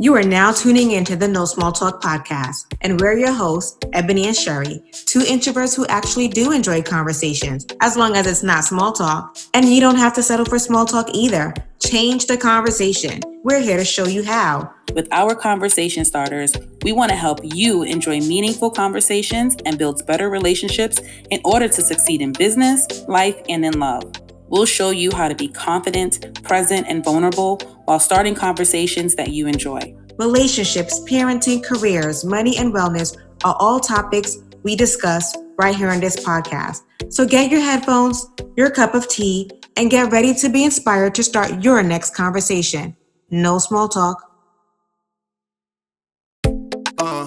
You are now tuning into the No Small Talk podcast, and we're your hosts, Ebony and Sherry, two introverts who actually do enjoy conversations, as long as it's not small talk. And you don't have to settle for small talk either. Change the conversation. We're here to show you how. With our conversation starters, we want to help you enjoy meaningful conversations and build better relationships in order to succeed in business, life, and in love. We'll show you how to be confident, present, and vulnerable while starting conversations that you enjoy. Relationships, parenting, careers, money, and wellness are all topics we discuss right here on this podcast. So get your headphones, your cup of tea, and get ready to be inspired to start your next conversation. No small talk. Uh,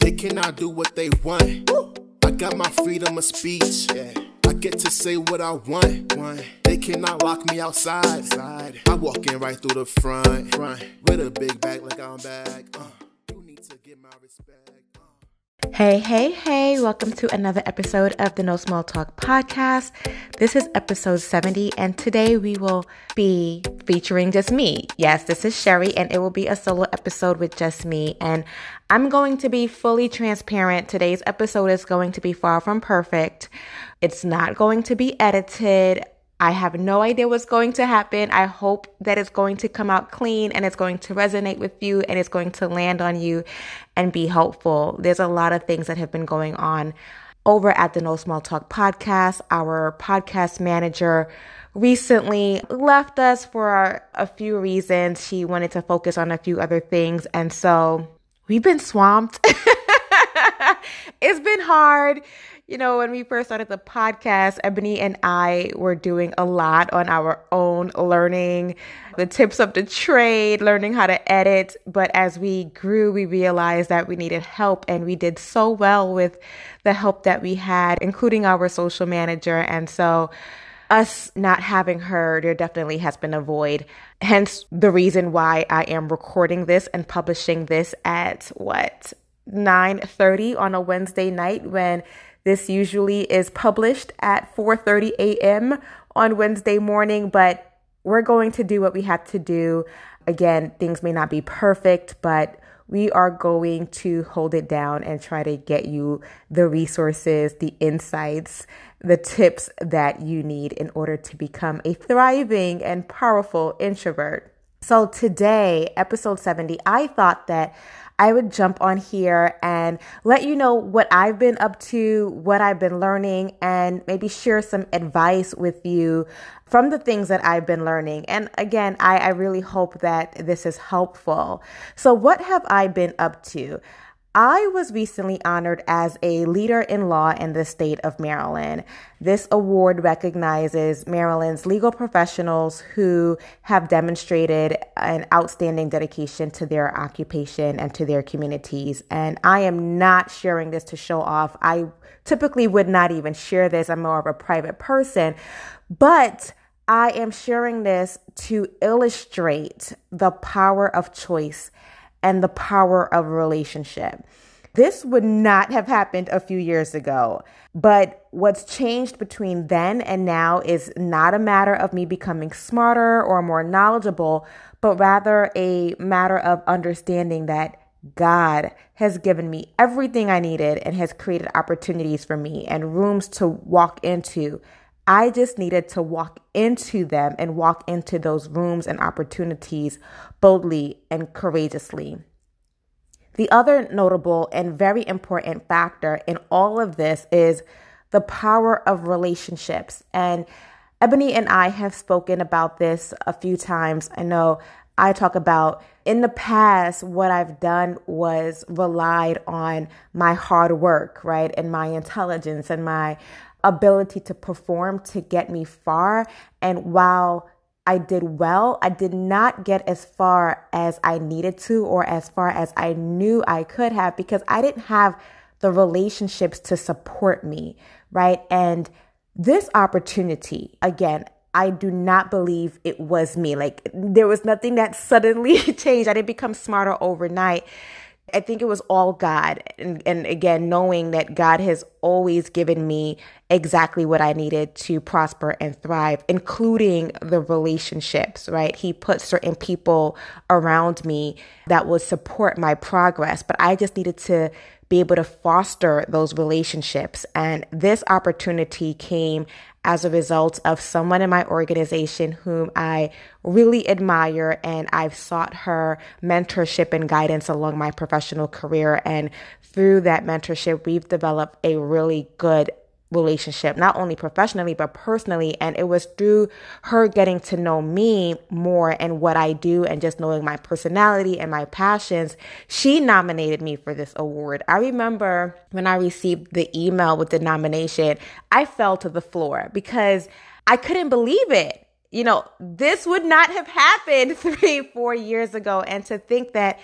they cannot do what they want. I got my freedom of speech. Yeah. Get to say what I want. They cannot lock me outside. I walk in right through the front, with a big bag like I'm back. Uh, you need to get my respect. Hey, hey, hey, welcome to another episode of the No Small Talk podcast. This is episode 70, and today we will be featuring just me. Yes, this is Sherry, and it will be a solo episode with just me. And I'm going to be fully transparent. Today's episode is going to be far from perfect. It's not going to be edited. I have no idea what's going to happen. I hope that it's going to come out clean and it's going to resonate with you and it's going to land on you and be helpful. There's a lot of things that have been going on over at the No Small Talk podcast. Our podcast manager recently left us for a few reasons. She wanted to focus on a few other things. And so we've been swamped. it's been hard you know, when we first started the podcast, Ebony and I were doing a lot on our own, learning the tips of the trade, learning how to edit. But as we grew, we realized that we needed help, and we did so well with the help that we had, including our social manager. And so, us not having her, there definitely has been a void. Hence, the reason why I am recording this and publishing this at what 9:30 on a Wednesday night when this usually is published at 4:30 a.m. on Wednesday morning, but we're going to do what we have to do. Again, things may not be perfect, but we are going to hold it down and try to get you the resources, the insights, the tips that you need in order to become a thriving and powerful introvert. So, today, episode 70, I thought that I would jump on here and let you know what I've been up to, what I've been learning, and maybe share some advice with you from the things that I've been learning. And again, I, I really hope that this is helpful. So, what have I been up to? I was recently honored as a leader in law in the state of Maryland. This award recognizes Maryland's legal professionals who have demonstrated an outstanding dedication to their occupation and to their communities. And I am not sharing this to show off. I typically would not even share this. I'm more of a private person. But I am sharing this to illustrate the power of choice and the power of relationship. This would not have happened a few years ago. But what's changed between then and now is not a matter of me becoming smarter or more knowledgeable, but rather a matter of understanding that God has given me everything I needed and has created opportunities for me and rooms to walk into. I just needed to walk into them and walk into those rooms and opportunities boldly and courageously. The other notable and very important factor in all of this is the power of relationships. And Ebony and I have spoken about this a few times. I know I talk about in the past, what I've done was relied on my hard work, right? And my intelligence and my ability to perform to get me far. And while I did well. I did not get as far as I needed to or as far as I knew I could have because I didn't have the relationships to support me, right? And this opportunity, again, I do not believe it was me. Like there was nothing that suddenly changed. I didn't become smarter overnight. I think it was all God. And, and again, knowing that God has always given me exactly what I needed to prosper and thrive, including the relationships, right? He put certain people around me that would support my progress, but I just needed to be able to foster those relationships. And this opportunity came as a result of someone in my organization whom I really admire and I've sought her mentorship and guidance along my professional career. And through that mentorship, we've developed a really good relationship, not only professionally, but personally. And it was through her getting to know me more and what I do and just knowing my personality and my passions. She nominated me for this award. I remember when I received the email with the nomination, I fell to the floor because I couldn't believe it you know, this would not have happened three, four years ago. And to think that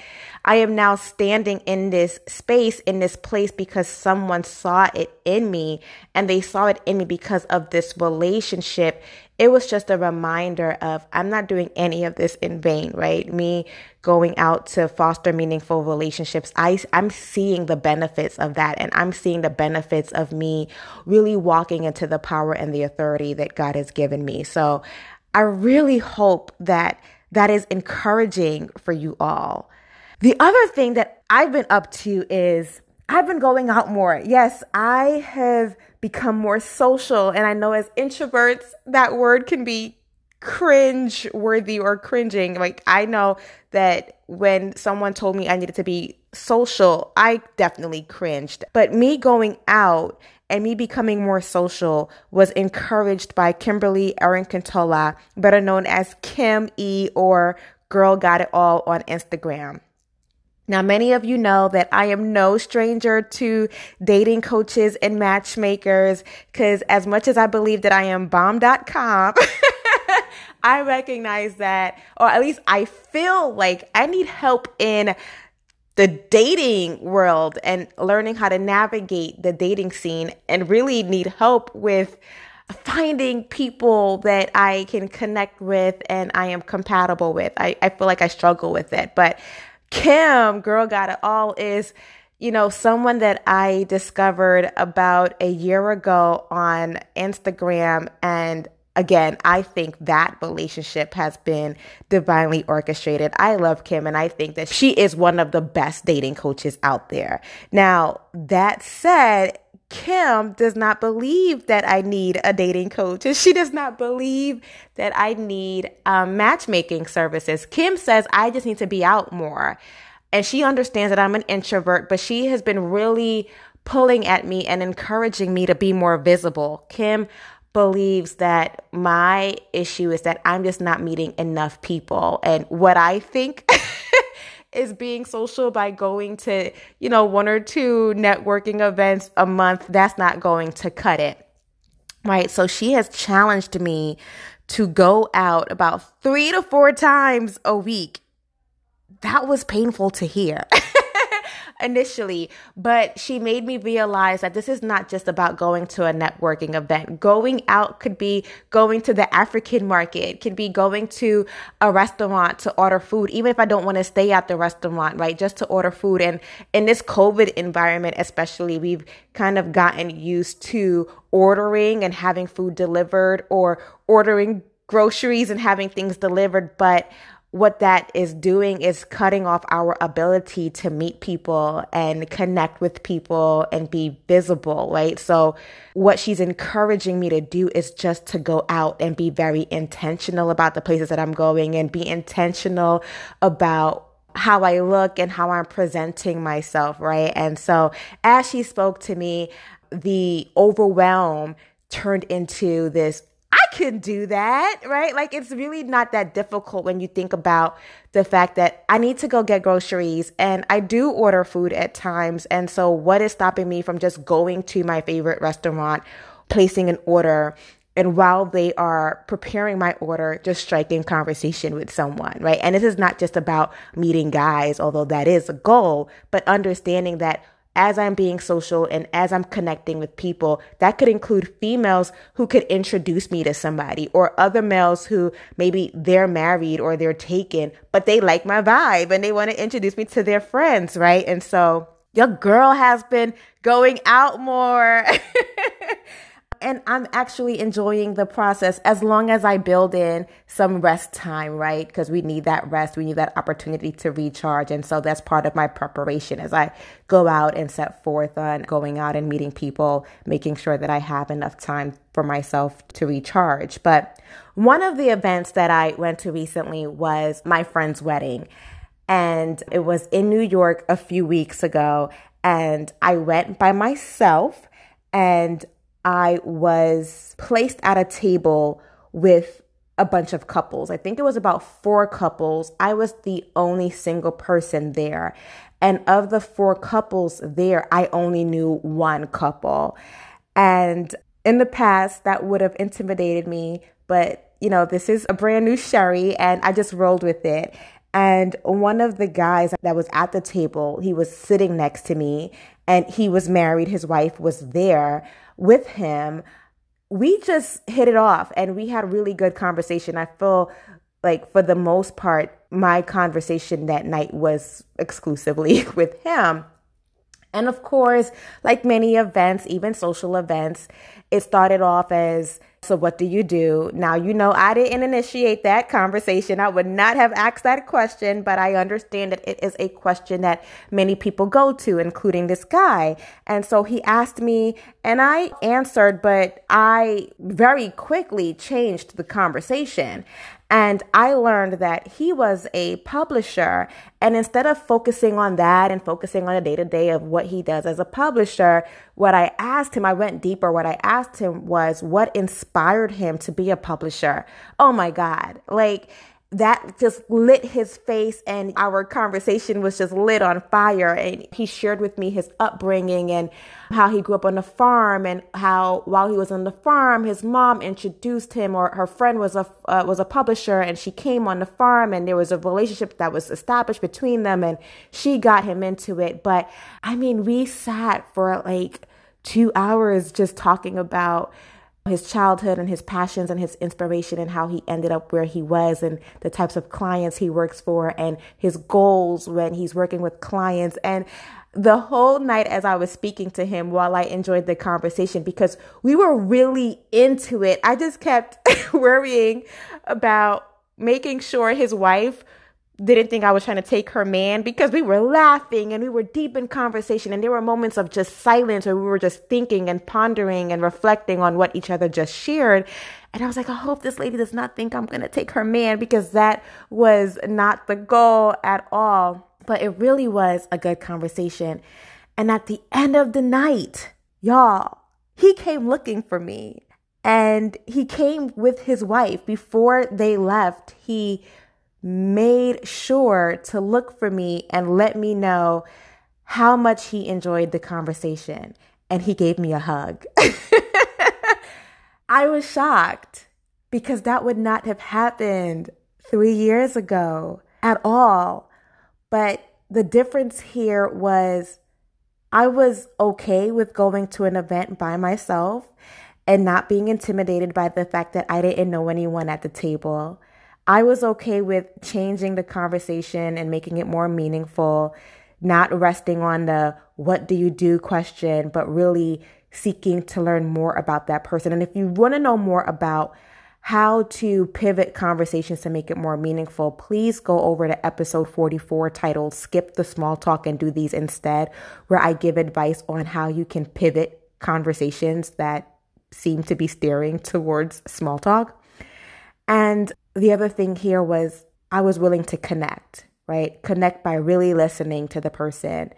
I am now standing in this space, in this place, because someone saw it in me and they saw it in me because of this relationship. It was just a reminder of I'm not doing any of this in vain, right? Me going out to foster meaningful relationships. I, I'm seeing the benefits of that. And I'm seeing the benefits of me really walking into the power and the authority that God has given me. So I really hope that that is encouraging for you all. The other thing that I've been up to is I've been going out more. Yes, I have become more social. And I know as introverts, that word can be cringe worthy or cringing. Like, I know that when someone told me I needed to be social, I definitely cringed. But me going out and me becoming more social was encouraged by Kimberly Arinkintola, better known as Kim E or Girl Got It All on Instagram. Now, many of you know that I am no stranger to dating coaches and matchmakers because as much as I believe that I am bomb.com, I recognize that, or at least I feel like I need help in the dating world and learning how to navigate the dating scene and really need help with finding people that I can connect with and I am compatible with. I, I feel like I struggle with it. But Kim, Girl Got It All, is, you know, someone that I discovered about a year ago on Instagram and again, I think that relationship has been divinely orchestrated. I love Kim and I think that she is one of the best dating coaches out there. Now, that said, Kim does not believe that I need a dating coach. And she does not believe that I need um, matchmaking services. Kim says I just need to be out more. And she understands that I'm an introvert, but she has been really pulling at me and encouraging me to be more visible. Kim believes that my issue is that I'm just not meeting enough people. And what I think is being social by going to, you know, one or two networking events a month, that's not going to cut it. Right. So she has challenged me to go out about three to four times a week. That was painful to hear. initially, but she made me realize that this is not just about going to a networking event. Going out could be going to the African market, could be going to a restaurant to order food, even if I don't want to stay at the restaurant, right? Just to order food. And in this COVID environment, especially, we've kind of gotten used to ordering and having food delivered or ordering groceries and having things delivered. But what that is doing is cutting off our ability to meet people and connect with people and be visible, right? So, what she's encouraging me to do is just to go out and be very intentional about the places that I'm going and be intentional about how I look and how I'm presenting myself, right? And so, as she spoke to me, the overwhelm turned into this can do that, right? Like it's really not that difficult when you think about the fact that I need to go get groceries and I do order food at times. And so, what is stopping me from just going to my favorite restaurant, placing an order, and while they are preparing my order, just striking conversation with someone, right? And this is not just about meeting guys, although that is a goal, but understanding that as I'm being social and as I'm connecting with people, that could include females who could introduce me to somebody or other males who maybe they're married or they're taken, but they like my vibe and they want to introduce me to their friends, right? And so your girl has been going out more. and I'm actually enjoying the process as long as I build in some rest time, right? Because we need that rest, we need that opportunity to recharge. And so that's part of my preparation as I go out and set forth on going out and meeting people, making sure that I have enough time for myself to recharge. But one of the events that I went to recently was my friend's wedding. And it was in New York a few weeks ago. And I went by myself and I was placed at a table with a bunch of couples. I think it was about four couples. I was the only single person there. And of the four couples there, I only knew one couple. And in the past, that would have intimidated me. But, you know, this is a brand new Sherry, and I just rolled with it. And one of the guys that was at the table, he was sitting next to me, and he was married. His wife was there with him, we just hit it off and we had really good conversation. I feel like for the most part, my conversation that night was exclusively with him. And of course, like many events, even social events, it started off as so, what do you do? Now, you know, I didn't initiate that conversation. I would not have asked that question, but I understand that it is a question that many people go to, including this guy. And so he asked me, and I answered, but I very quickly changed the conversation. And I learned that he was a publisher. And instead of focusing on that and focusing on the day to day of what he does as a publisher, what I asked him, I went deeper. What I asked him was what inspired him to be a publisher. Oh my God. Like, that just lit his face and our conversation was just lit on fire. And he shared with me his upbringing and how he grew up on the farm and how while he was on the farm his mom introduced him or her friend was a uh, was a publisher and she came on the farm and there was a relationship that was established between them and she got him into it. But i mean we sat for like 2 hours just talking about his childhood and his passions and his inspiration and how he ended up where he was and the types of clients he works for and his goals when he's working with clients and the whole night as I was speaking to him while I enjoyed the conversation because we were really into it. I just kept worrying about making sure his wife didn't think I was trying to take her man because we were laughing and we were deep in conversation and there were moments of just silence where we were just thinking and pondering and reflecting on what each other just shared. And I was like, I hope this lady does not think I'm going to take her man because that was not the goal at all. But it really was a good conversation. And at the end of the night, y'all, he came looking for me and he came with his wife before they left. He made sure to look for me and let me know how much he enjoyed the conversation. And he gave me a hug. I was shocked because that would not have happened three years ago at all. But the difference here was I was okay with going to an event by myself and not being intimidated by the fact that I didn't know anyone at the table. I was okay with changing the conversation and making it more meaningful, not resting on the what do you do question, but really seeking to learn more about that person. And if you want to know more about how to pivot conversations to make it more meaningful, please go over to episode 44 titled Skip the Small Talk and Do These Instead, where I give advice on how you can pivot conversations that seem to be steering towards small talk. And the other thing here was I was willing to connect, right? Connect by really listening to the person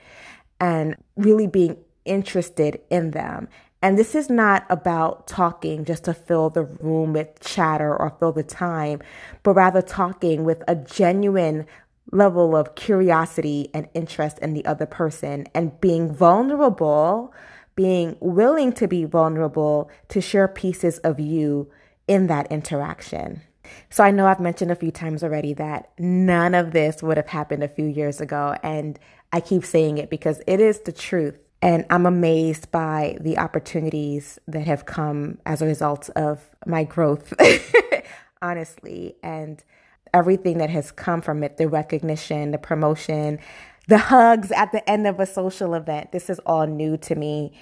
and really being interested in them. And this is not about talking just to fill the room with chatter or fill the time, but rather talking with a genuine level of curiosity and interest in the other person and being vulnerable, being willing to be vulnerable to share pieces of you in that interaction. So I know I've mentioned a few times already that none of this would have happened a few years ago. And I keep saying it because it is the truth. And I'm amazed by the opportunities that have come as a result of my growth, honestly, and everything that has come from it the recognition, the promotion, the hugs at the end of a social event. This is all new to me.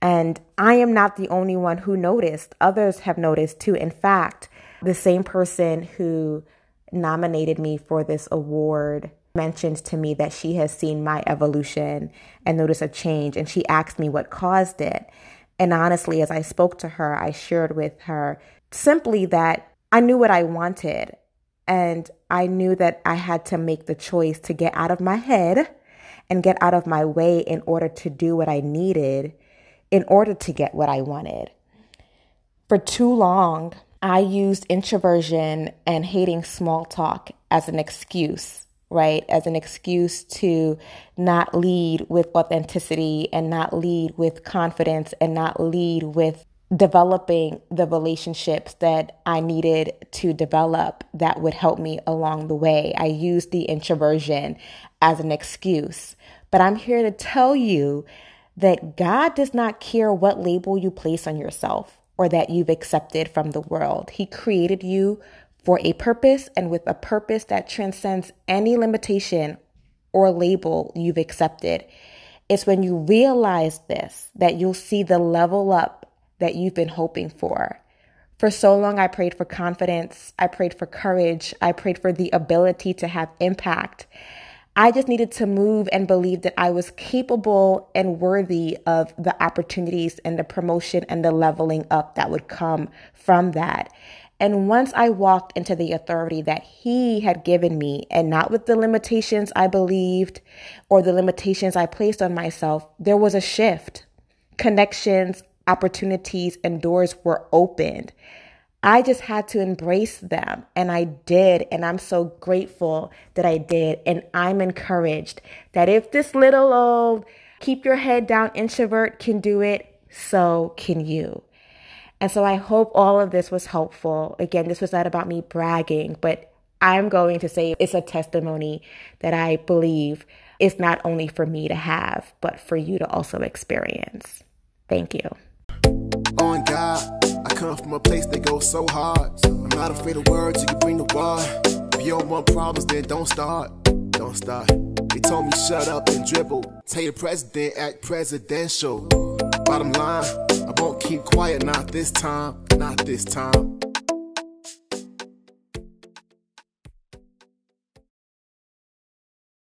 And I am not the only one who noticed. Others have noticed too. In fact, the same person who nominated me for this award mentioned to me that she has seen my evolution and noticed a change. And she asked me what caused it. And honestly, as I spoke to her, I shared with her simply that I knew what I wanted. And I knew that I had to make the choice to get out of my head and get out of my way in order to do what I needed in order to get what I wanted. For too long, I used introversion and hating small talk as an excuse, right? As an excuse to not lead with authenticity and not lead with confidence and not lead with developing the relationships that I needed to develop that would help me along the way. I used the introversion as an excuse. But I'm here to tell you that God does not care what label you place on yourself or that you've accepted from the world. He created you for a purpose and with a purpose that transcends any limitation or label you've accepted. It's when you realize this that you'll see the level up that you've been hoping for. For so long, I prayed for confidence, I prayed for courage, I prayed for the ability to have impact. I just needed to move and believe that I was capable and worthy of the opportunities and the promotion and the leveling up that would come from that. And once I walked into the authority that He had given me, and not with the limitations I believed or the limitations I placed on myself, there was a shift. Connections, opportunities and doors were opened. I just had to embrace them, and I did. And I'm so grateful that I did. And I'm encouraged that if this little old keep your head down introvert can do it, so can you. And so I hope all of this was helpful. Again, this was not about me bragging, but I'm going to say it's a testimony that I believe is not only for me to have, but for you to also experience. Thank you. Come from a place that goes so hard. I'm not afraid of words, you can bring the war. If you don't want problems, then don't start. Don't start. They told me shut up and dribble. Tell your president act presidential. Bottom line, I won't keep quiet, not this time, not this time.